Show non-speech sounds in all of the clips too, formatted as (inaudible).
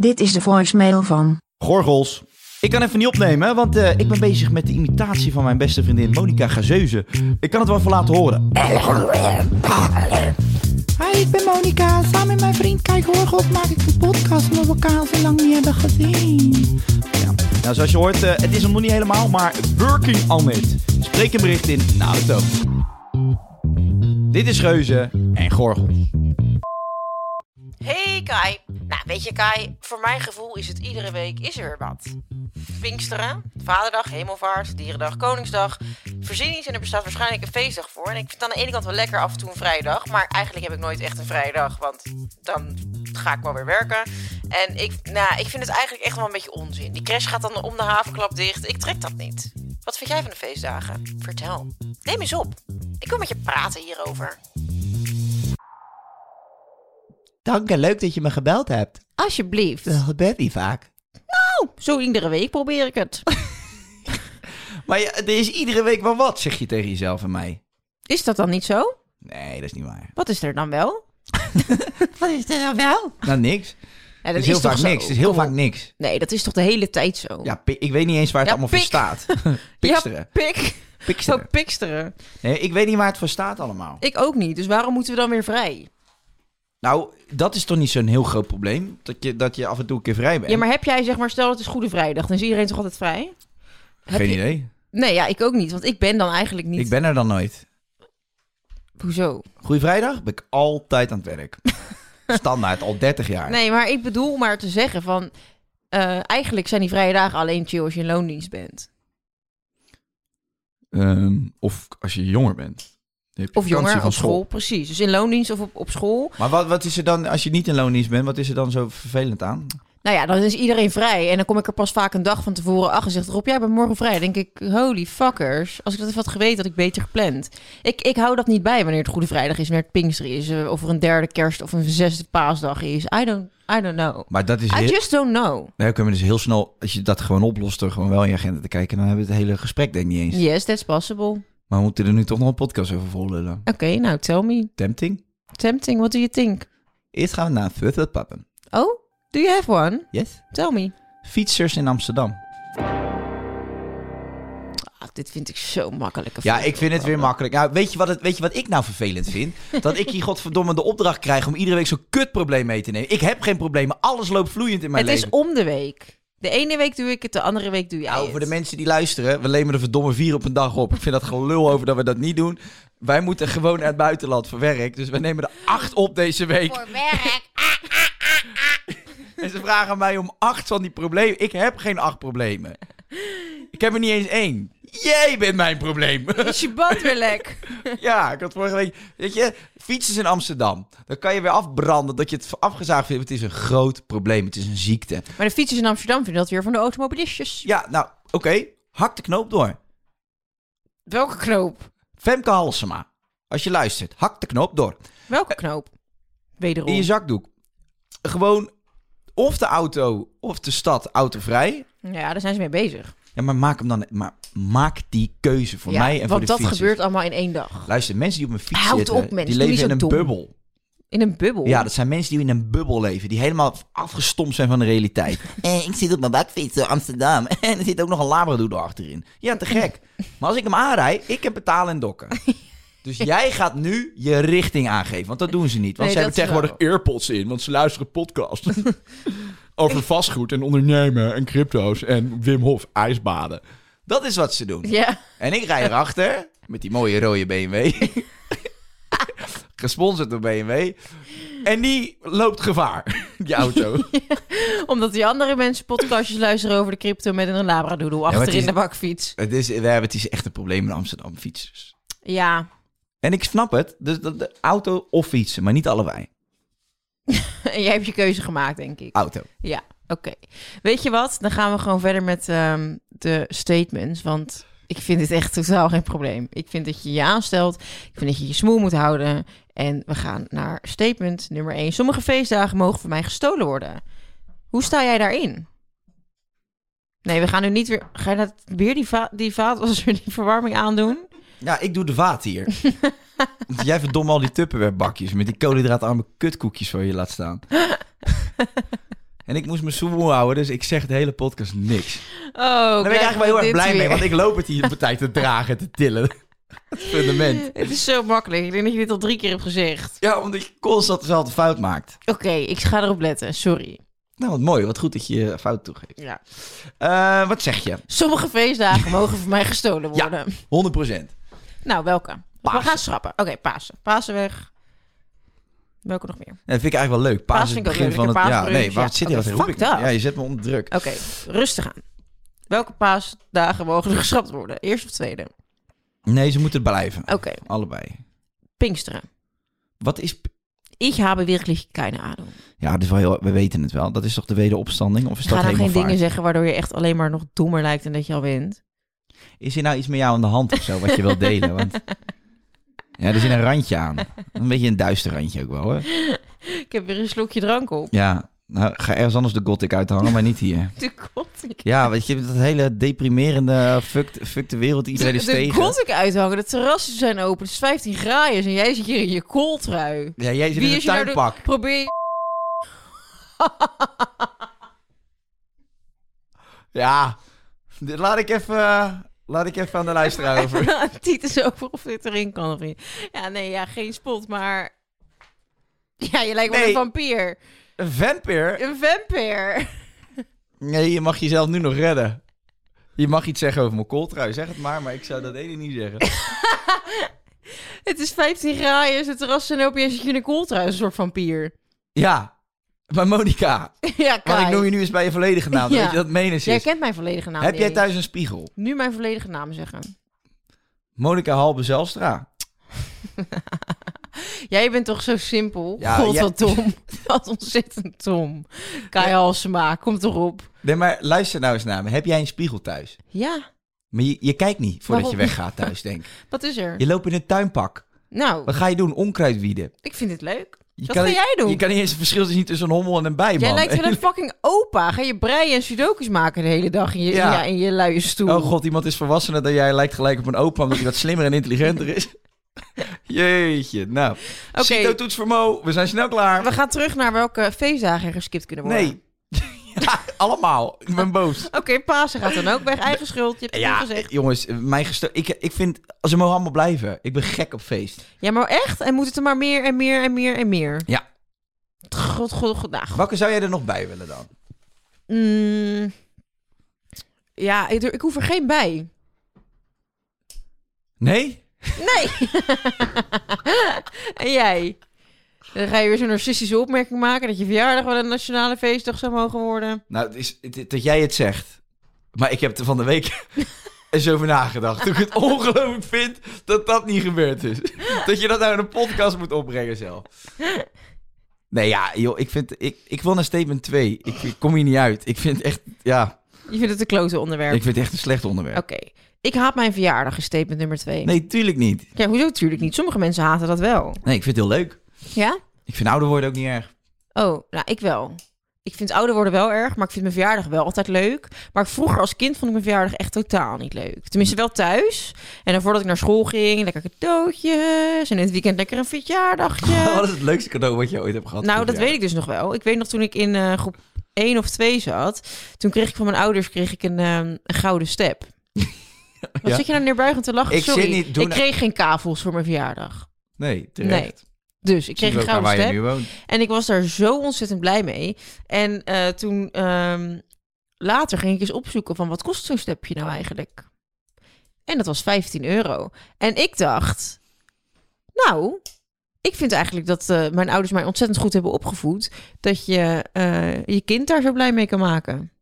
Dit is de voicemail van. Gorgels. Ik kan even niet opnemen, want eh, ik ben bezig met de imitatie van mijn beste vriendin Monica Gazeuze. Ik kan het wel even laten horen. Hi, ik ben Monika. Samen met mijn vriend Kijk Horgels maak ik een podcast omdat we elkaar al zo lang niet hebben gezien. Ja. Nou, zoals je hoort, eh, het is hem nog niet helemaal, maar working on it. Spreek een bericht in na de toon. Dit is Geuze en Gorgels. Hey Kai. Nou, weet je Kai, voor mijn gevoel is het iedere week is er wat. Pinksteren, Vaderdag, Hemelvaart, Dierendag, Koningsdag, Verzinnings en er bestaat waarschijnlijk een feestdag voor. En ik vind aan de ene kant wel lekker af en toe een vrijdag, maar eigenlijk heb ik nooit echt een vrijdag, want dan ga ik wel weer werken. En ik, nou, ik vind het eigenlijk echt wel een beetje onzin. Die crash gaat dan om de havenklap dicht. Ik trek dat niet. Wat vind jij van de feestdagen? Vertel. Neem eens op. Ik wil met je praten hierover. Dank en leuk dat je me gebeld hebt. Alsjeblieft. Dat gebeurt niet vaak. Nou, zo iedere week probeer ik het. (laughs) Maar ja, er is iedere week wel wat, zeg je tegen jezelf en mij. Is dat dan niet zo? Nee, dat is niet waar. Wat is er dan wel? (laughs) Wat is er nou wel? Nou, niks. Ja, dat is heel vaak zo? niks. Het is heel vaak niks. Nee, dat is toch de hele tijd zo? Ja, ik weet niet eens waar het Ja, allemaal pik. voor staat. (laughs) Piksteren. Ja, pik. Piksteren. Zo piksteren. Nee, ik weet niet waar het voor staat allemaal. Ik ook niet, dus waarom moeten we dan weer vrij? Nou, dat is toch niet zo'n heel groot probleem? Dat je, dat je af en toe een keer vrij bent? Ja, maar heb jij zeg maar, stel het is Goede Vrijdag, dan is iedereen toch altijd vrij? Heb Geen je- idee. Nee, ja, ik ook niet, want ik ben dan eigenlijk niet... Ik ben er dan nooit. Hoezo? Goeie vrijdag ben ik altijd aan het werk. (laughs) Standaard, al 30 jaar. Nee, maar ik bedoel maar te zeggen van... eh, eigenlijk zijn die vrije dagen alleen chill als je in loondienst bent. Ehm, of als je jonger bent. Of jonger, van op school. precies. Dus in loondienst of op, op school. Maar wat, wat is er dan, als je niet in loondienst bent, wat is er dan zo vervelend aan? Nou ja, dan is iedereen vrij. En dan kom ik er pas vaak een dag van tevoren achter. Zegt Rob, jij bent morgen vrij. Dan denk ik, holy fuckers. Als ik dat even had geweten, had ik beter gepland. Ik, ik hou dat niet bij wanneer het Goede Vrijdag is, wanneer het Pinkster is. eh, Of er een derde kerst of een zesde paasdag is. I don't, I don't know. Maar dat is I heel, just don't know. dan kunnen we dus heel snel, als je dat gewoon oplost door gewoon wel in je agenda te kijken, dan hebben we het hele gesprek denk ik niet eens. Yes, that's possible. Maar we moeten er nu toch nog een podcast over volullen. Oké, nou tell me. Tempting? Tempting, what do you think? Eerst gaan we naar Further Pappen. Oh, do you have one? Yes? Tell me. Fietsers in Amsterdam. Ah, dit vind ik zo makkelijk. Ja, ik vind het weer makkelijk. Nou, weet je wat, het, weet je wat ik nou vervelend vind? (laughs) dat ik hier godverdomme de opdracht krijg om iedere week zo'n kutprobleem mee te nemen. Ik heb geen problemen. Alles loopt vloeiend in mijn Het leven. is om de week. De ene week doe ik het, de andere week doe jij Nou, het. voor de mensen die luisteren, we nemen er verdomme vier op een dag op. Ik vind dat gelul over dat we dat niet doen. Wij moeten gewoon naar het buitenland voor werk. Dus we nemen er acht op deze week. Voor werk. (laughs) En ze vragen mij om acht van die problemen. Ik heb geen acht problemen. Ik heb er niet eens één. Jij bent mijn probleem. (laughs) Is je band weer lek? (laughs) ja, ik had vorige week... Weet je, fietsers in Amsterdam. Dan kan je weer afbranden dat je het afgezaagd vindt. Het is een groot probleem. Het is een ziekte. Maar de fietsers in Amsterdam vinden dat weer van de automobilistjes. Ja, nou, oké. Hak de knoop door. Welke knoop? Femke Halsema. Als je luistert, hak de knoop door. Welke knoop? Wederom. In je zakdoek. Gewoon of de auto of de stad autovrij. Ja, daar zijn ze mee bezig. Ja, maar maak hem dan... Maar maak die keuze voor ja, mij en voor want de dat fietsers. gebeurt allemaal in één dag. Luister, mensen die op een fiets Houd zitten, op, mensen. die leven in een dom. bubbel. In een bubbel? Ja, dat zijn mensen die in een bubbel leven. Die helemaal afgestompt zijn van de realiteit. (laughs) eh, ik zit op mijn bakfiets in Amsterdam. (laughs) En er zit ook nog een labradoodle achterin. Ja, te gek. (laughs) maar als ik hem aanrijd, ik heb betalen en dokken. Dus jij gaat nu je richting aangeven, want dat doen ze niet. Want Nee, ze hebben tegenwoordig earpods in, want ze luisteren podcast. (laughs) Over vastgoed en ondernemen en crypto's en Wim Hof ijsbaden. Dat is wat ze doen. Ja. En ik rij erachter met die mooie rode BMW. (laughs) Gesponsord door BMW. En die loopt gevaar, (laughs) die auto. Omdat die andere mensen podcastjes luisteren over de crypto met een labradoodle achter in de bakfiets. het, is, we hebben, het is echt een probleem in Amsterdam, fietsers. Ja. En ik snap het, dus dat de auto of fietsen, maar niet allebei. (laughs) En jij hebt je keuze gemaakt, denk ik. Auto. Ja, oké. Weet je wat? Dan gaan we gewoon verder met ehm, de statements. Want ik vind dit echt totaal geen probleem. Ik vind dat je je aanstelt. Ik vind dat je je smoel moet houden. En we gaan naar statement nummer 1. Sommige feestdagen mogen van mij gestolen worden. Hoe sta jij daarin? Nee, we gaan nu niet weer... Ga je dat weer die, va die vaatwasser, die verwarming aandoen? Ja, ik doe de vaat hier. Want (laughs) jij verdomme al die Tupperware bakjes met die koolhydraatarme kutkoekjes voor je laat staan. (laughs) en ik moest me soepel houden, dus ik zeg de hele podcast niks. Oh, Daar ben ik eigenlijk wel heel erg blij mee, want ik loop het hier de tijd te dragen, te tillen. (laughs) Het fundament. Het is zo makkelijk. Ik denk dat je dit al drie keer hebt gezegd. Ja, omdat je constant dezelfde fout maakt. Oké, ik ga erop letten. Sorry. Nou, wat mooi. Wat goed dat je je fout toegeeft. Ja. Eh, wat zeg je? Sommige feestdagen mogen van mij gestolen Ja. worden. 100%. Nou, welke? Pasen. We gaan schrappen. Oké, Pasen. Pasen weg. Welke nog meer? Dat vind ik eigenlijk wel leuk. Paas is het begin van het... Ja, nee, waar ja. zit je? Wat roep ik? Ja, je zet me onder druk. Oké, rustig aan. Welke paasdagen mogen er geschrapt worden? Eerste of tweede? Nee, ze moeten blijven. Oké, Allebei. Pinksteren. Wat is... Ik habe wirklich keine Ahnung. Ja, dat is wel we weten het wel. Dat is toch de wederopstanding? Of is Ga dat nou geen dingen zeggen waardoor je echt alleen maar nog dommer lijkt en dat je al wint. Is er nou iets met jou aan de hand of zo, wat je wilt delen? Want... (laughs) Ja, er zit een randje aan. Een beetje een duister randje ook wel, hoor. Ik heb weer een slokje drank op. Ja, nou, ga ergens anders de gothic uithangen, maar niet hier. De gothic. Ja, weet je, dat hele deprimerende fuck, fuck de wereld, iedereen is de, de tegen. gothic uithangen. De terrassen zijn open. Het is 15 graden en jij zit hier in je kooltrui. Ja, jij zit Wie in een nou de- tuinpak. Probeer je... (laughs) Ja, dit laat ik even, eh, laat ik even aan de luisteraar (laughs) over. Titus over of dit erin kan of niet. Ja, nee, ja, geen spot, maar... Ja, je lijkt wel Nee. een vampier. Een vampire? Een vampier. Nee, je mag jezelf nu nog redden. Je mag iets zeggen over mijn kooltrui, zeg het maar, maar ik zou dat ene niet zeggen. (laughs) Het is 15 graden, het terras zijn open en zit je in een kooltrui, een soort vampier. Ja, maar (laughs) ja, want Kai. ik noem je nu eens bij je volledige naam, Ja. weet je dat menens Jij is. kent mijn volledige naam Heb jij thuis een spiegel? Nu mijn volledige naam zeggen. Monica Halbe Zelstra. (laughs) Jij bent toch zo simpel? Ja, God, jij- wat dom. (laughs) wat ontzettend dom. Kai Halsema, kom toch op. Nee, maar luister nou eens naar me. Heb jij een spiegel thuis? Ja, Maar je, je kijkt niet voordat Waarom? je weggaat thuis, denk ik. wat is er? Je loopt in een tuinpak. Nou, Wat ga je doen? Onkruid wieden. ik vind het leuk. Je Wat kan ga jij doen? Je kan niet eens het verschil zien tussen een hommel en een bij, Jij lijkt (laughs) wel een fucking opa. Ga je breien en sudokus maken de hele dag in je, Ja. in je luie stoel. Oh god, iemand is volwassener dan jij. Lijkt gelijk op een opa, omdat hij wat slimmer en intelligenter is. (laughs) Jeetje, nou. Oké. Cito-toets voor Mo. We zijn snel klaar. We gaan terug naar welke feestdagen er geskipt kunnen worden. Nee. Ja, allemaal. Ik ben boos. Oké, Pasen gaat dan ook weg. Eigen schuld, je hebt het Ja, gezegd. jongens, mijn gesto- ik, ik vind, ze mogen allemaal blijven. Ik ben gek op feest. Ja, maar echt? En moet het er maar meer en meer en meer en meer? Ja. God, god, god. Nou, Welke zou jij er nog bij willen dan? Mm, ja, ik, ik hoef er geen bij. Nee? Nee. (laughs) (laughs) en jij? Dan ga je weer zo'n narcistische opmerking maken dat je verjaardag wel een nationale feestdag zou mogen worden. Nou, het is, het- het- dat jij het zegt. Maar ik heb er van de week (laughs) eens over nagedacht. Toen ik het ongelooflijk vind dat dat niet gebeurd is. dat je dat nou in een podcast moet opbrengen zelf. Nee, ja, joh, ik vind... Ik, ik wil naar statement 2. Ik, ik kom hier niet uit. Ik vind echt... Ja, Je vindt het een klote onderwerp. ik vind het echt een slecht onderwerp. Oké. Ik haat mijn verjaardag, is statement nummer twee. Nee, tuurlijk niet. Ja, hoezo natuurlijk niet? Sommige mensen haten dat wel. Nee, ik vind het heel leuk. Ja? Ik vind ouder worden ook niet erg. Oh, nou, ik wel. Ik vind ouder worden wel erg, maar ik vind mijn verjaardag wel altijd leuk. Maar vroeger als kind vond ik mijn verjaardag echt totaal niet leuk. Tenminste wel thuis. En dan voordat ik naar school ging, lekker cadeautjes. En in het weekend lekker een verjaardagje. (laughs) Wat is het leukste cadeau wat je ooit hebt gehad? nou, dat weet ik dus nog wel. Ik weet nog toen ik in eh, groep 1 of 2 zat. Toen kreeg ik van mijn ouders kreeg ik een, ehm, een gouden step. (laughs) Wat Ja. zit je nou neerbuigend te lachen? Ik Sorry, zit niet- ik nou- kreeg geen kavels voor mijn verjaardag. Nee, terecht. Dus ik kreeg een gouden step. En ik was daar zo ontzettend blij mee. En eh, toen ehm, later ging ik eens opzoeken van wat kost zo'n stepje nou eigenlijk? En dat was 15 euro. En ik dacht, nou, ik vind eigenlijk dat eh, mijn ouders mij ontzettend goed hebben opgevoed. Dat je eh, je kind daar zo blij mee kan maken.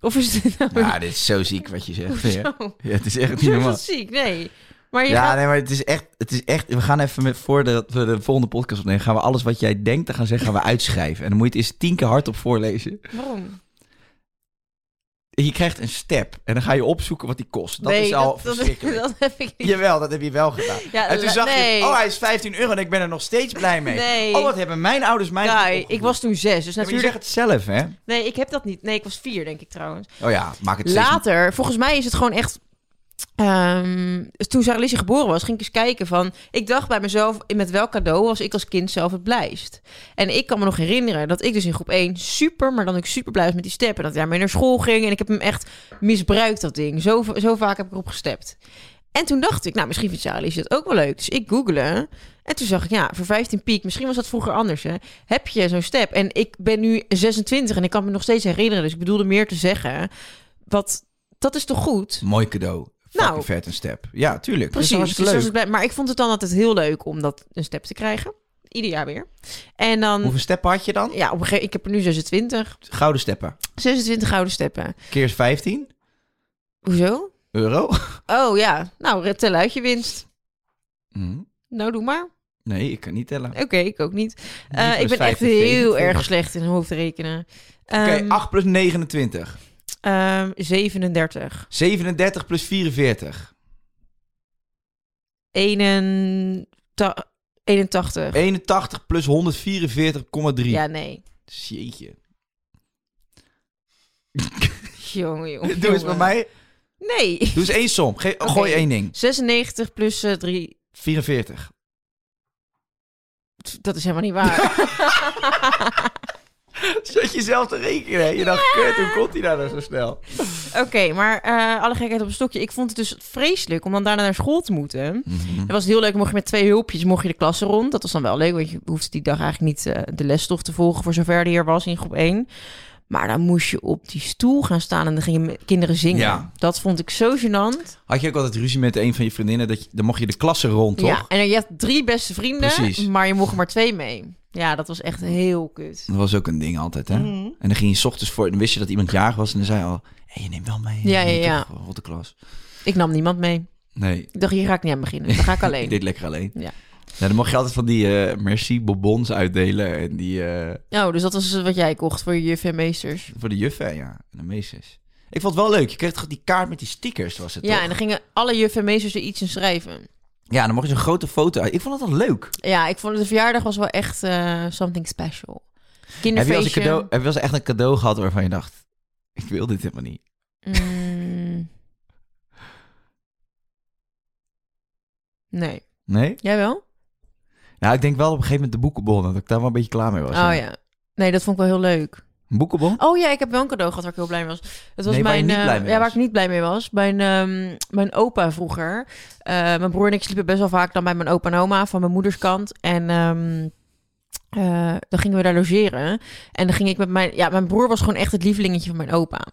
Of is dit nou Ja, dit is zo ziek wat je zegt. Ja, ja het is echt niet normaal. ziek? Nee. Maar je Ja, gaat... nee, maar het is echt, het is echt. We gaan even met voordat we de volgende podcast opnemen, gaan we alles wat jij denkt te gaan zeggen, gaan we uitschrijven. En dan moet je het eens tien keer hardop voorlezen. Waarom? Je krijgt een step en dan ga je opzoeken wat die kost. Dat nee, is al dat, verschrikkelijk. (laughs) dat heb ik niet. Jawel, dat heb je wel gedaan. Ja, en toen zag nee. je, oh, hij is 15 euro en ik ben er nog steeds blij mee. Nee. Oh, wat hebben mijn ouders mij opgevoed. ik was toen zes, dus Ja, maar je natuurlijk... zegt het zelf, hè? Nee, ik heb dat niet. Nee, ik was vier, denk ik trouwens. Oh ja, maak het steeds- Later, volgens mij is het gewoon echt... ehm, toen Sarah geboren was, ging ik eens kijken van... Ik dacht bij mezelf, met welk cadeau was ik als kind zelf het blijst? En ik kan me nog herinneren dat ik dus in groep 1 super, maar dan ook super blij was met die step. En dat ik daarmee naar school ging. En ik heb hem echt misbruikt, dat ding. Zo, zo vaak heb ik erop gestept. En toen dacht ik, nou, misschien vindt Sarah dat ook wel leuk. Dus ik googelde. En toen zag ik, ja, voor 15 piek, misschien was dat vroeger anders, hè. Heb je zo'n step? En ik ben nu 26 en ik kan me nog steeds herinneren. Dus ik bedoelde meer te zeggen, wat, dat is toch goed? Mooi cadeau. Nou. vet een step. Ja, tuurlijk. Precies. Dus leuk. maar ik vond het dan altijd heel leuk om dat een step te krijgen. Ieder jaar weer. En dan, Hoeveel steppen had je dan? ja, op een gegeven ik heb er nu 26. Gouden steppen. 26 gouden steppen. Keer 15 Hoezo? euro. Oh ja, nou, tel uit je winst. Hm. Nou, doe maar. Nee, ik kan niet tellen. Oké, ik ook niet. Eh, ik ben echt 15, heel 47. erg slecht in hoofdrekenen. Oké, Ehm 8 plus 29. Ehm, 37. 37 plus 44. 81. 81. 81 plus 144,3. Ja, nee. Jeetje. (laughs) Jongen, jongen. (laughs) Doe eens bij mij. Nee. Doe eens één som. Ge-. Gooi één ding. 96 plus eh 3. 44. Dat is helemaal niet waar. (laughs) (laughs) Zat je zelf te rekenen. Je dacht, kut, hoe komt hij daar nou zo snel? Oké, maar eh, alle gekheid op een stokje. Ik vond het dus vreselijk om dan daarna naar school te moeten. Mhm. Dat was heel leuk. Mocht je met twee hulpjes mocht je de klasse rond. Dat was dan wel leuk, want je hoefde die dag eigenlijk niet eh, de lesstof te volgen voor zover die er was in groep 1. Maar dan moest je op die stoel gaan staan en dan gingen kinderen zingen. Ja. Dat vond ik zo gênant. Had je ook altijd ruzie met een van je vriendinnen? Dat je, dan mocht je de klasse rond, toch? Ja, en je had drie beste vrienden, Precies. maar je mocht er maar twee mee. Ja, dat was echt heel kut. Dat was ook een ding altijd, hè? Mhm. En dan ging je 's ochtends voor... Dan wist je dat iemand jarig was. En dan zei je al... Hé, je neemt wel mee. Ja, ja, ja. toch, Rot de klas. Ik nam niemand mee. Nee. Ik dacht, hier ga ik niet aan beginnen. Dan ga ik (laughs) alleen. ik deed lekker alleen. Ja. Dan mocht je altijd van die eh merci bonbons uitdelen. En die... eh, Oh, dus dat was wat jij kocht voor je juffen en meesters. voor de juffen, ja. En de meesters. Ik vond het wel leuk. Je kreeg toch die kaart met die stickers, was het Ja, toch? en dan gingen alle juffen en meesters er iets in schrijven. Ja, dan mocht je zo'n grote foto uit. Ik vond het wel leuk. Ja, ik vond de verjaardag was wel echt eh, something special. Heb je, als een cadeau, heb je eens echt een cadeau gehad waarvan je dacht... Ik wil dit helemaal niet. Mm. Nee. Nee? Jij wel? Nou, ik denk wel op een gegeven moment de boekenbon. Dat ik daar wel een beetje klaar mee was. Oh ja. Nee, dat vond ik wel heel leuk. Boekenbon? Oh ja, ik heb wel een cadeau gehad waar ik heel blij mee was. Het was Nee, waar mijn, niet eh, ja, waar ik niet blij mee was. Mijn, ehm, mijn opa vroeger. Eh, mijn broer en ik sliepen best wel vaak dan bij mijn opa en oma van mijn moeders kant. En ehm, eh, dan gingen we daar logeren. En dan ging ik met mijn... Ja, mijn broer was gewoon echt het lievelingetje van mijn opa.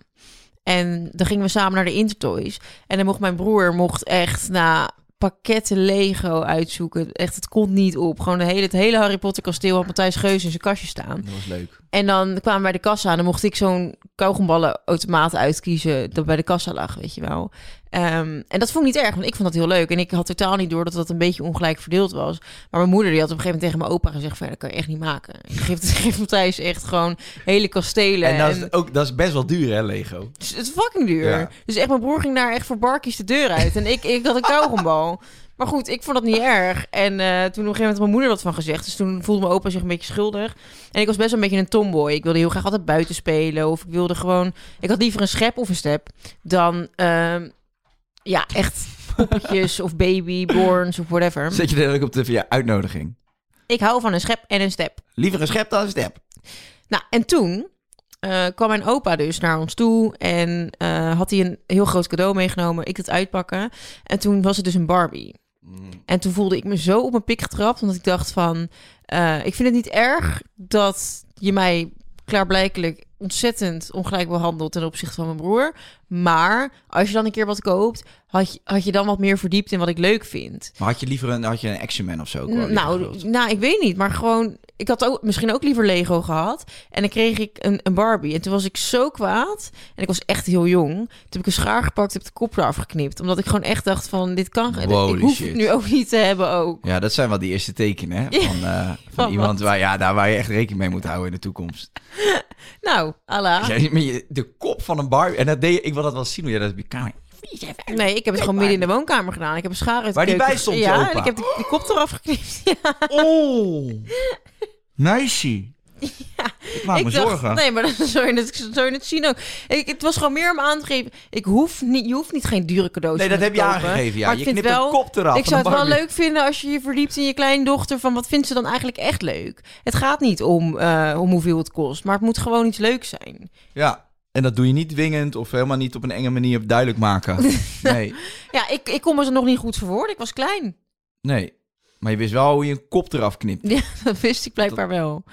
En dan gingen we samen naar de Intertoys. En dan mocht mijn broer mocht echt na pakketten Lego uitzoeken. Echt, het kon niet op. Gewoon de hele, het hele Harry Potter kasteel had Matthijs Geus in zijn kastje staan. Dat was leuk. En dan kwamen we bij de kassa en dan mocht ik zo'n kauwgomballenautomaat uitkiezen dat bij de kassa lag, weet je wel. Ehm, en dat vond ik niet erg, want ik vond dat heel leuk. En ik had totaal niet door dat dat een beetje ongelijk verdeeld was. Maar mijn moeder die had op een gegeven moment tegen mijn opa gezegd van, ja, dat kan je echt niet maken. Je geeft, (laughs) geeft Matthijs echt gewoon hele kastelen. En dat en- is, ook, dat is best wel duur, hè, Lego? het is- het is fucking duur. Ja. Dus echt, mijn broer ging daar echt voor barkies de deur uit. En ik, ik had een kauwgombal. (laughs) Maar goed, ik vond dat niet erg. En eh, toen op een gegeven moment had mijn moeder wat van gezegd. Dus toen voelde mijn opa zich een beetje schuldig. En ik was best wel een beetje een tomboy. Ik wilde heel graag altijd buiten spelen. Of ik wilde gewoon... Ik had liever een schep of een step dan... ehm, ja, echt poppetjes of babyborns of whatever. Zet je er ook op de via uitnodiging? Ik hou van een schep en een step. Liever een schep dan een step. Nou, en toen eh, kwam mijn opa dus naar ons toe en eh, had hij een heel groot cadeau meegenomen. Ik het uitpakken. En toen was het dus een Barbie. En toen voelde ik me zo op mijn pik getrapt, omdat ik dacht van, eh, ik vind het niet erg dat je mij klaarblijkelijk ontzettend ongelijk behandelt ten opzichte van mijn broer. Maar als je dan een keer wat koopt, had je, had je dan wat meer verdiept in wat ik leuk vind. Maar had je liever een, had je een Action Man of zo? Nou, nou, ik weet niet, maar gewoon... Ik had ook, misschien ook liever Lego gehad. En dan kreeg ik een, een Barbie. En toen was ik zo kwaad. En ik was echt heel jong. Toen heb ik een schaar gepakt, heb de kop eraf geknipt. Omdat ik gewoon echt dacht van, dit kan... Ik hoef shit. het nu ook niet te hebben ook. Ja, dat zijn wel die eerste tekenen hè? (laughs) Ja. eh, van Van iemand wat? waar, ja, daar waar je echt rekening mee moet houden in de toekomst. (laughs) Nou, Allah. De kop van een bar. En dat deed ik wil dat wel zien hoe jij dat op je kamer. Nee, ik heb het gewoon midden in de woonkamer gedaan. Ik heb een schaar uit de Waar die bij stond, Ja, en ik heb de kop eraf geknipt. (laughs) Ja. Oh, nice. (laughs) Ik maak me ik dacht, zorgen. nee, maar dan zou je het, zou je het zien ook. Ik, het was gewoon meer om aan te geven. Ik hoef niet, je hoeft niet geen dure cadeaus Nee, dat me heb je kopen. aangegeven, ja. Maar Je ik vind knipt een wel, kop eraf Ik zou een het wel leuk vinden als je je verdiept in je kleindochter. Van wat vindt ze dan eigenlijk echt leuk? Het gaat niet om, eh, om hoeveel het kost. Maar het moet gewoon iets leuks zijn. Ja, en dat doe je niet dwingend of helemaal niet op een enge manier duidelijk maken. (laughs) Nee, Ja, ik, ik kon me er nog niet goed verwoorden. Ik was klein. nee. Maar je wist wel hoe je een kop eraf knipt. Ja, (laughs) dat wist ik blijkbaar wel.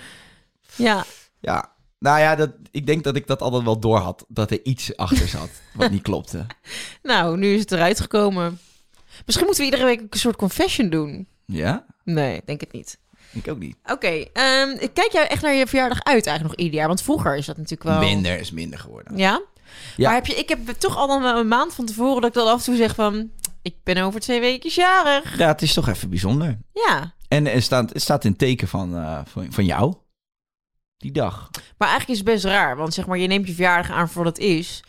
Ja, Ja, nou ja, dat, ik denk dat ik dat altijd wel door had. Dat er iets achter zat (laughs) wat niet klopte. nou, nu is het eruit gekomen. Misschien moeten we iedere week een soort confession doen. Ja? Nee, denk het niet. Ik ook niet. Oké, ehm, kijk jij echt naar je verjaardag uit eigenlijk nog ieder jaar? Want vroeger is dat natuurlijk wel... Minder is minder geworden. Ja? Ja. Maar heb je, ik heb toch al dan een maand van tevoren dat ik dan af en toe zeg van... Ik ben over twee weken jarig. Ja, het is toch even bijzonder. Ja. En het staat, het staat in teken van, eh, van, van jou. Die dag. Maar eigenlijk is het best raar. Want zeg maar, je neemt je verjaardag aan voor wat het is.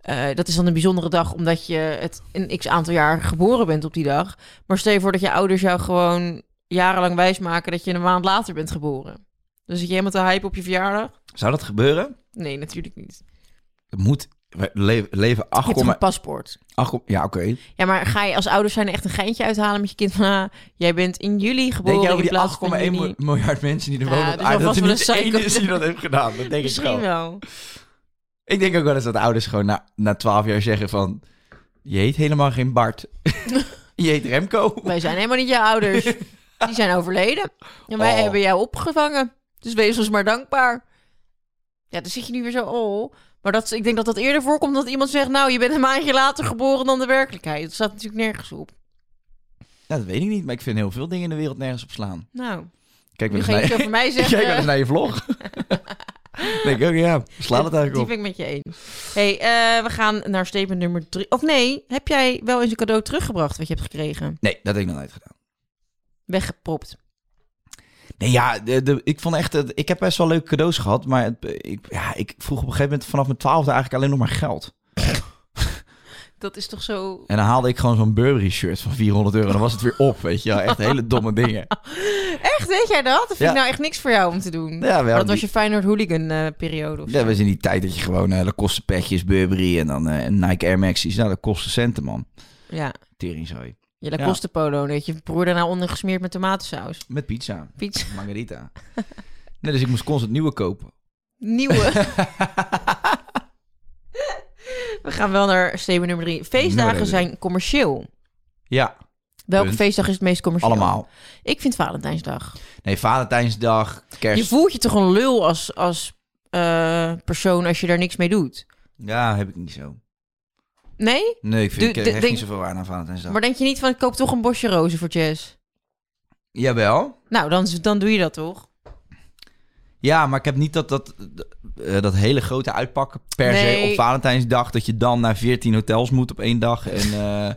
Eh, dat is dan een bijzondere dag omdat je het een x aantal jaar geboren bent op die dag. Maar stel je voor dat je ouders jou gewoon jarenlang wijsmaken dat je een maand later bent geboren. Dus zit je helemaal te hype op je verjaardag? Zou dat gebeuren? Nee, natuurlijk niet. Het moet. We le- leven Je hebt toch 8,8. een paspoort? Ja, oké. Ja, maar ga je als ouders zijn echt een geintje uithalen met je kind van... ah, jij bent in juli geboren Denk jij over die plaats van 8,1 juni. mil- miljard mensen die er Ja, wonen op er aarde, zal dat er niet wel een één is die dat heeft gedaan? Dat denk ik Misschien wel. wel. Ik denk ook wel eens dat ouders gewoon na, na 12 jaar zeggen van... Je heet helemaal geen Bart. (laughs) je heet Remco. Wij zijn helemaal niet jouw ouders. (laughs) Die zijn overleden. En wij Oh. hebben jou opgevangen. Dus wees ons maar dankbaar. Ja, dan zit je nu weer zo, oh. Maar dat, ik denk dat dat eerder voorkomt dat iemand zegt... nou, je bent een maandje later geboren dan de werkelijkheid. Dat staat natuurlijk nergens op. Ja, dat weet ik niet, maar ik vind heel veel dingen in de wereld nergens op slaan. Nou, Kijk nu eens naar, mij (laughs) Kijk wel zeggen. eens naar je vlog. (laughs) denk ik ook, ja. Slaat het Die eigenlijk op. ben ik met je eens. hey, eh, we gaan naar statement nummer drie. Of nee, heb jij wel eens een cadeau teruggebracht wat je hebt gekregen? Nee, dat heb ik nog nooit gedaan. Weggepropt. Nee, ja, de, de, ik vond echt... Ik heb best wel leuke cadeaus gehad, maar het, ik, ja, ik vroeg op een gegeven moment vanaf mijn twaalfde eigenlijk alleen nog maar geld. Dat is toch zo... En dan haalde ik gewoon zo'n Burberry shirt van 400 euro. Dan was het weer op, weet je wel. Echt hele domme dingen. (laughs) Echt, weet jij dat? Dat vind Ja. ik nou echt niks voor jou om te doen. Ja, wel. dat was je Feyenoord hooligan eh, periode of Dat zo. was in die tijd dat je gewoon eh Lacoste petjes, Burberry en dan eh, Nike Air Max's. Nou, dat kostte centen, man. Ja, Teringzooi. Je Lacoste polo. Dat je broer daarna onder gesmeerd met tomatensaus. Met pizza. Pizza. (laughs) Margarita. nee, dus ik moest constant nieuwe kopen. Nieuwe. (laughs) We gaan wel naar statement nummer drie. Feestdagen Nummer zijn commercieel. Ja, Welke Punt. feestdag is het meest commercieel? allemaal. Ik vind Valentijnsdag. Nee, Valentijnsdag, kerst. Je voelt je toch een lul als, als eh, persoon als je daar niks mee doet? Ja, heb ik niet zo. Nee? Nee, ik vind Doe- ik hecht denk- niet zoveel aan aan Valentijnsdag. Maar denk je niet van, ik koop toch een bosje rozen voor Jess? Jawel. Nou, dan, dan doe je dat toch? Ja, maar ik heb niet dat, dat, eh, dat hele grote uitpakken per Nee. se op Valentijnsdag. Dat je dan naar 14 hotels moet op één dag. En (laughs) eh,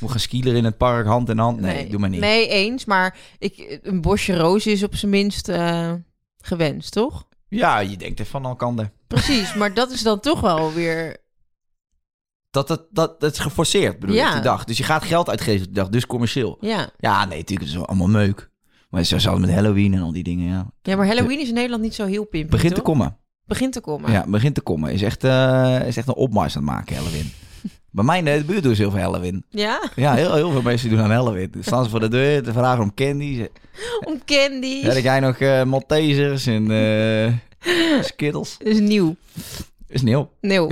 moet gaan skielen in het park, hand in hand. Nee, doe maar niet. Nee, eens. Maar ik, een bosje rozen is op zijn minst eh, gewenst, toch? Ja, je denkt even van Alkander. Precies, maar dat is dan toch wel weer... Dat, dat, dat, dat is geforceerd, bedoel je, Ja. op die dag. Dus je gaat geld uitgeven op die dag, dus commercieel. Ja. Ja, nee, natuurlijk, het is allemaal meuk. Maar zo zelfs met Halloween en al die dingen, ja. ja, maar Halloween is in Nederland niet zo heel pimpig, Begint te komen. Begint te komen. Ja, begint te komen. Is echt, eh, is echt een opmars aan het maken, Halloween. (laughs) Bij mij in de buurt doen ze heel veel Halloween. Ja? Ja, heel, heel veel mensen doen aan Halloween. Dan staan ze voor de deur te vragen om candy. (laughs) Om candies. Ja, jij nog eh Maltesers en... eh, (laughs) Skittles. is nieuw. Is. Nieuw. (laughs)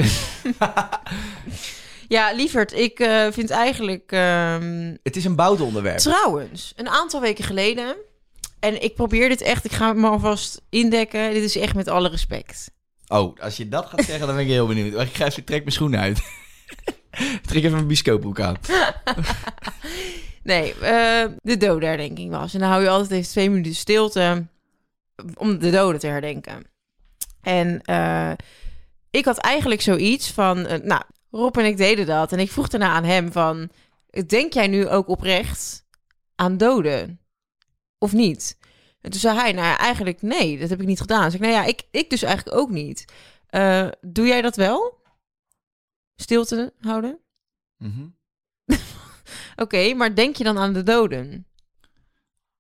ja, lieverd, ik eh, vind eigenlijk... ehm, Het is een boud onderwerp. Trouwens, een aantal weken geleden... En ik probeer dit echt, ik ga me alvast indekken. Dit is echt met alle respect. Oh, als je dat gaat zeggen, dan ben ik heel benieuwd. Maar ik ga even, trek mijn schoenen uit. (laughs) trek even mijn bioscoopbroek aan. (laughs) Nee, eh, de dodenherdenking was. En dan hou je altijd even twee minuten stilte om de doden te herdenken. En eh, ik had eigenlijk zoiets van, eh, nou, Rob en ik deden dat. En ik vroeg daarna aan hem van, denk jij nu ook oprecht aan doden? Of niet? En toen zei hij, nou ja, eigenlijk nee, dat heb ik niet gedaan. Dus ik, nou ja, ik, ik dus eigenlijk ook niet. Eh, doe jij dat wel? Stilte houden? Mhm. (laughs) Oké, maar denk je dan aan de doden?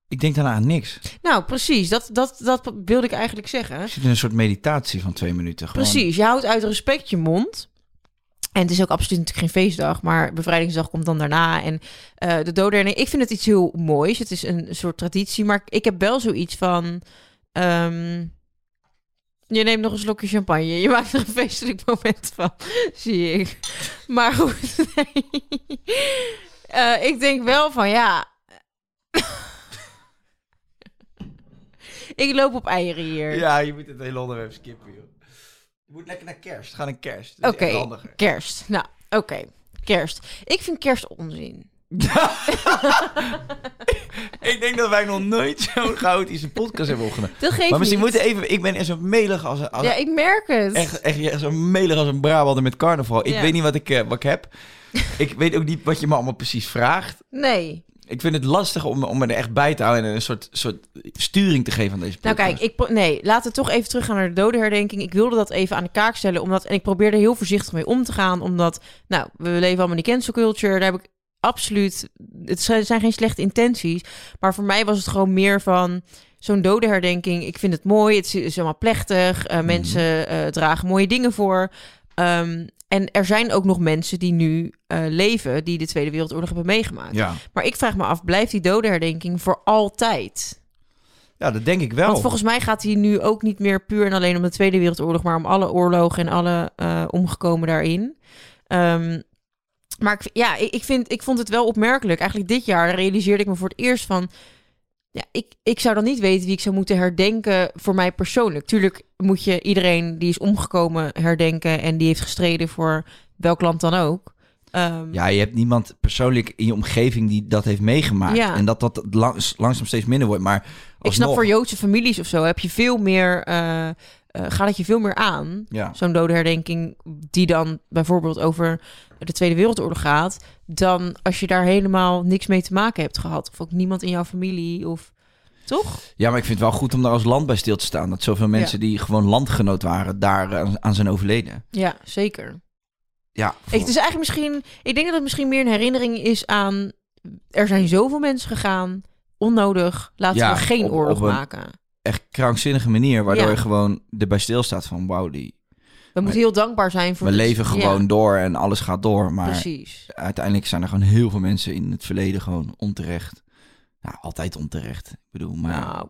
Ik denk daarna aan niks. Nou, precies. Dat, dat, dat wilde ik eigenlijk zeggen. Je zit in een soort meditatie van twee minuten. Gewoon. Precies. Je houdt uit respect je mond. En het is ook absoluut natuurlijk geen feestdag, maar bevrijdingsdag komt dan daarna. En eh de dodenherdenking, ik vind het iets heel moois. Het is een soort traditie, maar ik heb wel zoiets van... ehm, je neemt nog een slokje champagne. Je maakt er een feestelijk moment van, (laughs) zie ik. Maar goed, (laughs) nee. Eh, ik denk wel van, ja... (laughs) ik loop op eieren hier. Ja, je moet het hele onderwerp skippen, joh. Je moet lekker naar kerst. Ga naar kerst. Oké, kerst. Nou, oké. Kerst. Ik vind kerst onzin. (laughs) Ik denk dat wij nog nooit zo'n chaotische podcast hebben opgenomen. Dat geeft Maar misschien niet. moeten even... Ik ben echt zo melig als een... Als Ja, ik merk het. Echt, echt zo melig als een Brabander met carnaval. Ik Ja. weet niet wat ik, eh, wat ik heb. (laughs) ik weet ook niet wat je me allemaal precies vraagt. Nee. Ik vind het lastig om, om me er echt bij te houden en een soort, soort sturing te geven aan deze Nou podcast. kijk, ik, nee, laten we toch even teruggaan naar de dodenherdenking. Ik wilde dat even aan de kaak stellen, omdat, en ik probeerde er heel voorzichtig mee om te gaan, omdat, nou, we leven allemaal in die cancel culture, daar heb ik absoluut, het zijn geen slechte intenties, maar voor mij was het gewoon meer van zo'n dodenherdenking. Ik vind het mooi, het is, allemaal plechtig, Mhm. eh, mensen eh, dragen mooie dingen voor. Ehm, en er zijn ook nog mensen die nu eh, leven, die de Tweede Wereldoorlog hebben meegemaakt. Ja. Maar ik vraag me af, blijft die dodenherdenking voor altijd? ja, dat denk ik wel. Want volgens mij gaat hij nu ook niet meer puur en alleen om de Tweede Wereldoorlog, maar om alle oorlogen en alle eh, omgekomen daarin. Ehm, maar ik, ja, ik, ik, vind, ik vond het wel opmerkelijk. Eigenlijk dit jaar realiseerde ik me voor het eerst van. Ja, ik, ik zou dan niet weten wie ik zou moeten herdenken voor mij persoonlijk. Tuurlijk moet je iedereen die is omgekomen herdenken en die heeft gestreden voor welk land dan ook. Ehm, Ja, je hebt niemand persoonlijk in je omgeving die dat heeft meegemaakt. Ja. En dat dat langs, langzaam steeds minder wordt. Maar ik snap alsnog- voor Joodse families of zo heb je veel meer. eh, eh, gaat het je veel meer aan. Ja. zo'n dodenherdenking die dan bijvoorbeeld over de Tweede Wereldoorlog gaat, dan als je daar helemaal niks mee te maken hebt gehad. Of ook niemand in jouw familie of... Toch? ja, maar ik vind het wel goed om daar als land bij stil te staan. Dat zoveel mensen die gewoon landgenoot waren, daar aan, zijn overleden. Ja, zeker. Ja, Ik, het is eigenlijk misschien... Ik denk dat het misschien meer een herinnering is aan... Er zijn zoveel mensen gegaan. Onnodig. Laten Ja, we geen op- oorlog op een- maken. Echt krankzinnige manier, waardoor Ja. je gewoon erbij stilstaat van wauw, die, We moeten heel dankbaar zijn voor... we het- leven gewoon Ja, door en alles gaat door. Maar Precies. uiteindelijk zijn er gewoon heel veel mensen in het verleden gewoon onterecht. Nou, altijd onterecht. Ik bedoel, maar Nou.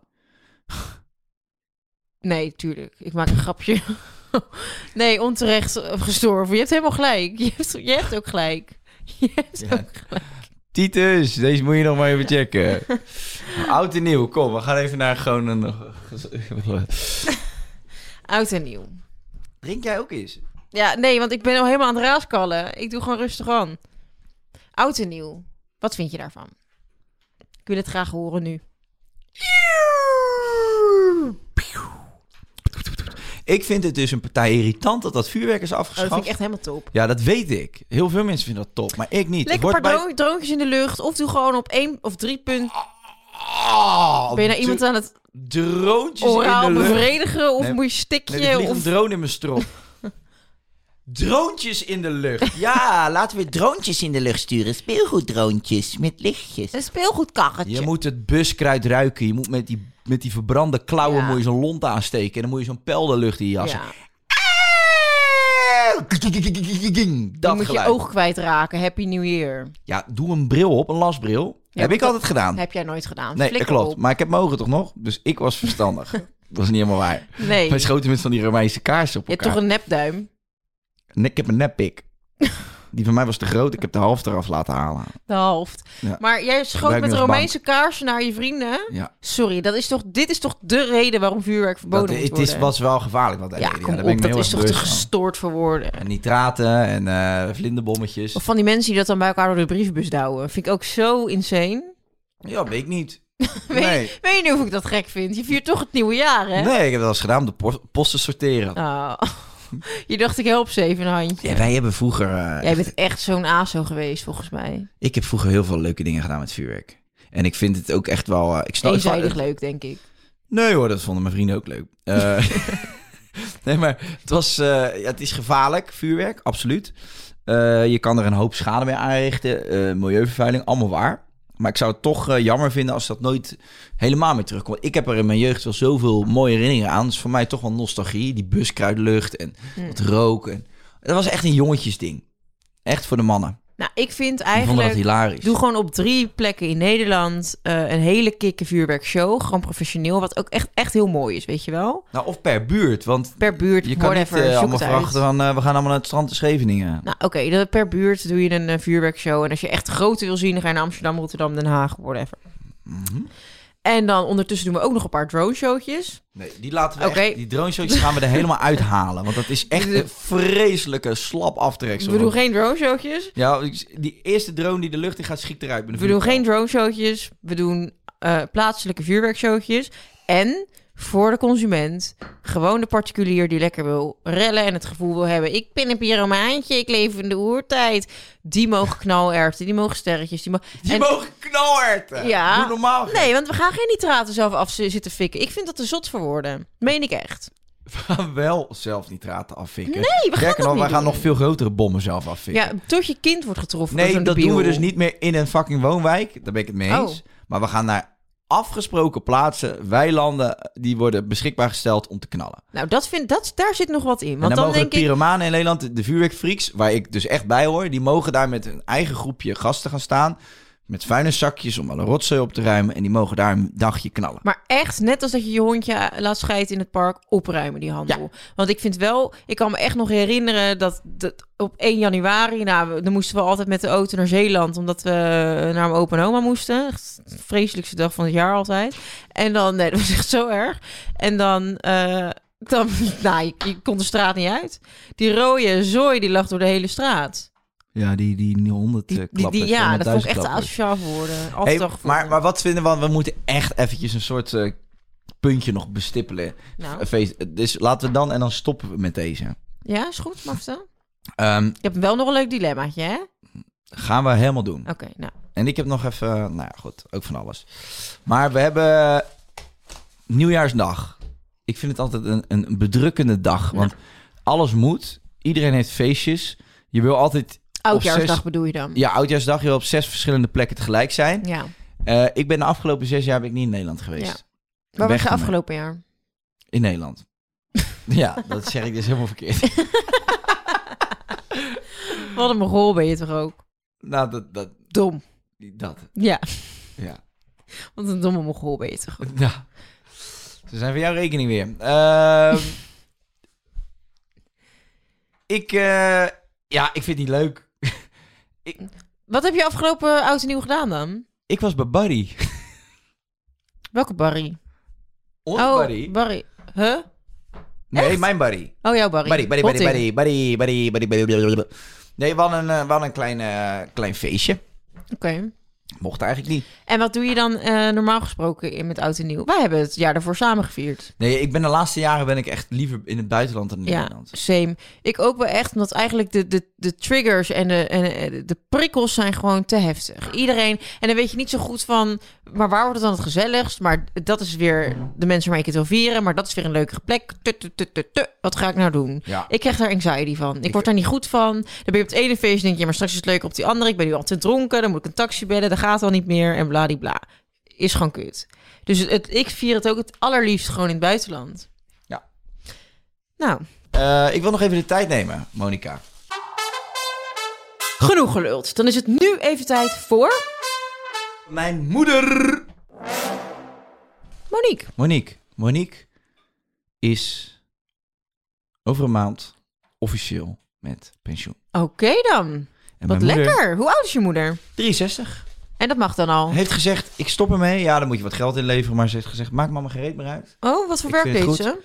Nee, tuurlijk. Ik maak een grapje. (laughs) nee, onterecht eh, gestorven. Je hebt helemaal gelijk. Je hebt, je hebt ook gelijk. (laughs) Je hebt Ja. ook gelijk. Titus, deze moet je nog maar even checken. (laughs) Oud en nieuw, kom, we gaan even naar gewoon een... (laughs) Oud en nieuw. Drink jij ook eens? Ja, nee, want ik ben al helemaal aan het raaskallen. Ik doe gewoon rustig aan. Oud en nieuw. Wat vind je daarvan? Ik wil het graag horen nu. Ik vind het dus een partij irritant dat dat vuurwerk is Oh, afgeschaft. dat vind ik echt helemaal top. Ja, dat weet ik. Heel veel mensen vinden dat top, maar ik niet. Lekker een wordt paar dro- droontjes in de lucht. Of doe gewoon op één of drie punten. Ah, Ben je nou iemand aan het Droontjes oraal in de lucht. bevredigen? Of Nee, moet je stikje? Nee, of... een drone in mijn strop. (laughs) Droontjes in de lucht. Ja, laten we droontjes in de lucht sturen. Speelgoeddroontjes met lichtjes. Een speelgoedkacheltje. Je moet het buskruid ruiken. Je moet met die, met die verbrande klauwen Ja. moet je zo'n lont aansteken. En dan moet je zo'n pijl de lucht in je jas. Ja. Dat moet je oog kwijtraken. Happy New Year. Ja, doe een bril op, een lasbril. Ja, heb ik dat- altijd gedaan. Heb jij nooit gedaan. Nee, dat Flikker klopt. op. Maar ik heb mijn ogen toch nog, dus ik was verstandig. (laughs) was niet helemaal waar. Nee. Wij schoten met van die Romeinse kaarsen op Je hebt elkaar. toch een nepduim? Nee, ik heb een neppik. (laughs) Die van mij was te groot. Ik heb de half eraf laten halen. De helft. Ja. Maar jij schoot met nu als Romeinse kaarsen naar je vrienden? Ja. Sorry, dat is toch, dit is toch de reden waarom vuurwerk verboden Dat, moet het worden? is, was wel gevaarlijk wat ja, deed. kom daar ben ik op, dat is toch te gestoord voor woorden. En nitraten en eh, vlinderbommetjes. Of van die mensen die dat dan bij elkaar door de brievenbus douwen. Vind ik ook zo insane. Ja, weet ik niet. (laughs) Weet, Nee. weet je niet of ik dat gek vind? Je viert toch het nieuwe jaar, hè? Nee, ik heb dat wel eens gedaan om de pos- post te sorteren. Oh. (laughs) Je dacht, ik help ze even een handje. Ja, wij hebben vroeger... eh, Jij bent echt zo'n ASO geweest, volgens mij. Ik heb vroeger heel veel leuke dingen gedaan met vuurwerk. En ik vind het ook echt wel... eh, ik snap Eenzijdig leuk, denk ik. Nee hoor, dat vonden mijn vrienden ook leuk. Eh, (laughs) (laughs) nee, maar het, was, ja, het is gevaarlijk, vuurwerk, absoluut. Je kan er een hoop schade mee aanrichten. milieuvervuiling, allemaal waar. Maar ik zou het toch eh, jammer vinden als dat nooit helemaal meer terugkomt. Ik heb er in mijn jeugd wel zoveel mooie herinneringen aan. Is voor mij toch wel nostalgie. Die buskruidlucht en het roken. Dat was echt een jongetjesding. Echt voor de mannen. Nou, ik vind vonden dat eigenlijk... hilarisch. Doe gewoon op drie plekken in Nederland eh, een hele kikke vuurwerkshow. Gewoon professioneel, wat ook echt, echt heel mooi is, weet je wel? Nou, of per buurt. Want Per buurt, je kan niet whatever, eh, zoek allemaal verwachten van... eh, we gaan allemaal naar het strand in Scheveningen. Nou, oké, dan per buurt doe je een eh, vuurwerkshow. En als je echt grote wil zien, dan ga je naar Amsterdam, Rotterdam, Den Haag, whatever. Mhm. En dan ondertussen doen we ook nog een paar drone showtjes. Nee, die laten we echt, die drone showtjes gaan we er helemaal uithalen. Want dat is echt (laughs) een vreselijke slap aftreksel. We doen geen drone showtjes. Ja, die eerste drone die de lucht in gaat, schiet eruit. We doen geen drone showtjes. We doen eh, plaatselijke vuurwerkshowtjes. En voor de consument, gewoon de particulier die lekker wil rellen en het gevoel wil hebben: ik ben een pyromaantje, ik leef in de oertijd. Die mogen (laughs) knalerwten, die mogen sterretjes. Die, mo- Die en- mogen knalherten. Ja. Doe normaal. Nee, want we gaan geen nitraten zelf af zitten fikken. Ik vind dat te zot voor worden. Meen ik echt. (laughs) We gaan wel zelf nitraten afvikken. Nee, we gaan nog, niet wij gaan nog veel grotere bommen zelf afvikken. Ja, tot je kind wordt getroffen. door nee, dat debiel. doen we dus niet meer in een fucking woonwijk. Daar ben ik het mee eens. Oh. Maar we gaan naar afgesproken plaatsen, weilanden, die worden beschikbaar gesteld om te knallen. Nou, dat vind, dat, daar zit nog wat in. En Want dan, dan, mogen denk de ik. pyromanen in Nederland, de vuurwerkfreaks, waar ik dus echt bij hoor, die mogen daar met een eigen groepje gasten gaan staan. Met vuilniszakjes om alle rotzooi op te ruimen. En die mogen daar een dagje knallen. Maar echt, net als dat je je hondje laat scheiden in het park, opruimen die handel. Want ik vind wel, ik kan me echt nog herinneren dat, dat op 1 januari, nou, dan moesten we altijd met de auto naar Zeeland, omdat we naar mijn opa en oma moesten. Echt de vreselijkste dag van het jaar altijd. En dan, nee, (laughs) dat was echt zo erg. En dan, eh, dan (laughs) nou, je, je kon de straat niet uit. Die rode zooi, die lag door de hele straat. Ja, die, die 100 Die, die, die, ja, dat vond ik echt asociaal worden. Hey, gevonden. maar, maar wat vinden we? We moeten echt eventjes een soort eh, puntje nog bestippelen. Nou. Feest- Dus laten we dan en dan stoppen we met deze. Ja, is goed, vertel. Ehm, Ik heb wel nog een leuk dilemmaatje, hè? gaan we helemaal doen. Oké, nou. En ik heb nog even, nou ja, goed, ook van alles. Maar we hebben nieuwjaarsdag. Ik vind het altijd een, een bedrukkende dag, want alles moet. Iedereen heeft feestjes. Je wil altijd Oudjaarsdag zes- bedoel je dan? Ja, oudjaarsdag. Je wil op zes verschillende plekken tegelijk zijn. Ja. Eh, ik ben de afgelopen zes jaar ben ik niet in Nederland geweest. Ja. Waar was je afgelopen jaar? In Nederland. (laughs) ja, dat zeg ik dus helemaal verkeerd. (laughs) Wat een mogol ben je toch ook? nou, dat, dat, Dom. dat, Ja, ja. wat een domme mogol ben je toch ook? Ja. Ze zijn voor jouw rekening weer. Ehm, (laughs) ik, eh, ja, ik vind het niet leuk. Wat heb je afgelopen oud en nieuw gedaan dan? Ik was bij Barry. Welke Barry? Onze oh, Barry? Barry. Huh? Nee, mijn Barry. Oh, jouw Barry. Barry, Barry, Barry, Rotting. Barry, Barry, Barry, Barry, Barry, Barry. Nee, we hadden een, eh, we hadden een klein, eh, klein feestje. Oké. Mocht eigenlijk niet. En wat doe je dan eh, normaal gesproken in met oud en nieuw? Wij hebben het jaar daarvoor samen gevierd. Nee, ik ben de laatste jaren ben ik echt liever in het buitenland dan in Ja, Nederland. same. Ik ook wel echt, omdat eigenlijk de, de, de triggers en de, en de- de prikkels zijn gewoon te heftig. Iedereen, en dan weet je niet zo goed van, maar waar wordt het dan het gezelligst? Maar dat is weer de mensen waar ik het wil vieren, maar dat is weer een leukere plek. Wat ga ik nou doen? Ja. Ik krijg daar anxiety van. Ik, word daar niet goed van. Dan ben je op het ene feest, denk je, maar straks is het leuker op die andere. Ik ben nu al te dronken, dan moet ik een taxi bellen, gaat al niet meer en bladibla. Is gewoon kut. Dus het, het- ik vier het ook het allerliefst gewoon in het buitenland. Ja. Nou, Eh, ik wil nog even de tijd nemen, Monica. Genoeg geluld. Dan is het nu even tijd voor Mijn moeder. Monique. Monique. Monique. is over een maand officieel met pensioen. Oké dan. En Wat moeder, lekker. Hoe oud is je moeder? 63. En dat mag dan al. Heeft gezegd, ik stop ermee. Ja, dan moet je wat geld inleveren. Maar ze heeft gezegd, maak mama gereed meer uit. Oh, wat voor Ik werk deed ze?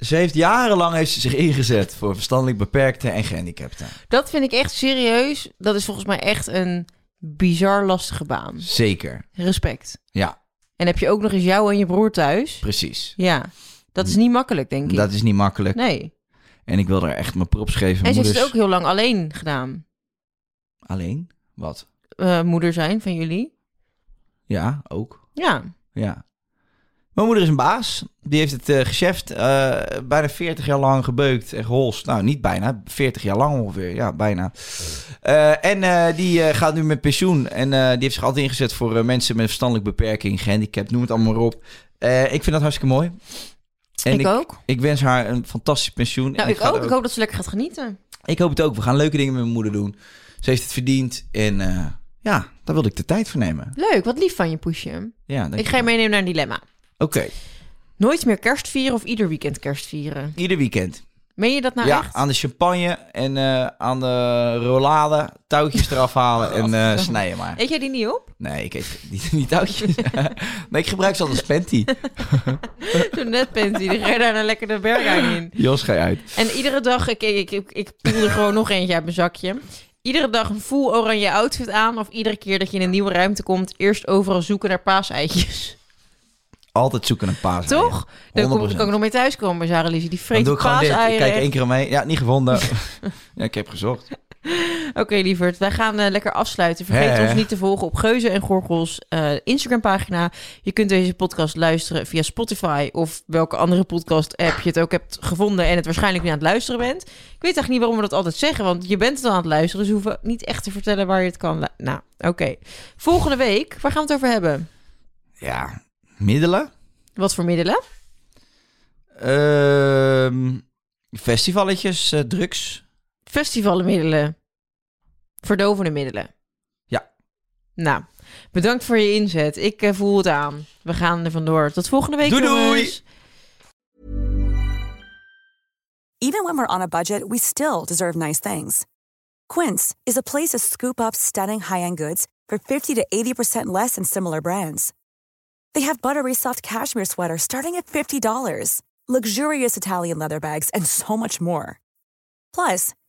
Ze heeft jarenlang heeft ze zich ingezet voor verstandelijk beperkten en gehandicapten. Dat vind ik echt serieus. Dat is volgens mij echt een bizar lastige baan. Zeker. Respect. Ja, En heb je ook nog eens jou en je broer thuis? precies. Ja. Dat is niet makkelijk, denk ik. Dat is niet makkelijk. Nee. En ik wil er echt mijn props geven. En ze heeft het ook heel lang alleen gedaan. Alleen? Wat? Eh, moeder zijn van jullie. Ja, ook. Ja. Ja. Mijn moeder is een baas. Die heeft het eh geschäft eh, bijna 40 jaar lang gebeukt en geholst. Nou, niet bijna. 40 jaar lang ongeveer. Ja, bijna. En die gaat nu met pensioen. En die heeft zich altijd ingezet voor mensen met verstandelijke beperking, gehandicapt, noem het allemaal maar op. Ik vind dat hartstikke mooi. En ik, ook. Ik wens haar een fantastisch pensioen. Nou, En ik ga ook. Ik hoop dat ze lekker gaat genieten. Ik hoop het ook. We gaan leuke dingen met mijn moeder doen. Ze heeft het verdiend. En ja, daar wilde ik de tijd voor nemen. Leuk, wat lief van je, Poesje. Ja, Ik ga je meenemen naar een dilemma. Oké, Nooit meer kerst vieren of ieder weekend kerst vieren? ieder weekend. Meen je dat nou ja, echt? aan de champagne en eh, aan de rollade. Touwtjes eraf halen en eh, (laughs) snijden maar. Eet jij die niet op? Nee, ik eet niet, niet touwtjes. (laughs) nee, ik gebruik ze als een spenty. Zo'n (laughs) netpanty, die ga je daarna lekker de berg in. Jos, ga je uit. En iedere dag, ik, ik, ik, ik poel er gewoon nog eentje uit mijn zakje. Iedere dag een full oranje outfit aan. Of iedere keer dat je in een nieuwe ruimte komt, eerst overal zoeken naar paaseitjes. Altijd zoeken een paas. Toch? Dan kom ik 100%. ook nog mee thuiskomen bij Sarah Lizzie. Die Dan vreet doe ik gewoon dit. Ik kijk één keer mee. Ja, niet gevonden. (laughs) ja, ik heb gezocht. (laughs) Oké, lieverd. Wij gaan eh, lekker afsluiten. Vergeet ons niet te volgen op Geuze en Gorgels eh, Instagram-pagina. Je kunt deze podcast luisteren via Spotify of welke andere podcast-app je het ook hebt gevonden en het waarschijnlijk nu aan het luisteren bent. Ik weet eigenlijk niet waarom we dat altijd zeggen, want je bent het al aan het luisteren, dus we hoeven niet echt te vertellen waar je het kan. Nou, oké. Volgende week, waar gaan we het over hebben? Ja, middelen. Wat voor middelen? Ehm festivalletjes, eh, drugs. Festivalmiddelen. Verdovende middelen. Ja. Nou, bedankt voor je inzet. Ik eh, voel het aan. We gaan er vandoor. Tot volgende week, Doei, doei. Even when we're on a budget, we still deserve nice things. Quince is a place to scoop up stunning high-end goods for 50 to 80% less than similar brands. They have buttery soft cashmere sweaters starting at $50, luxurious Italian leather bags, and so much more. Plus,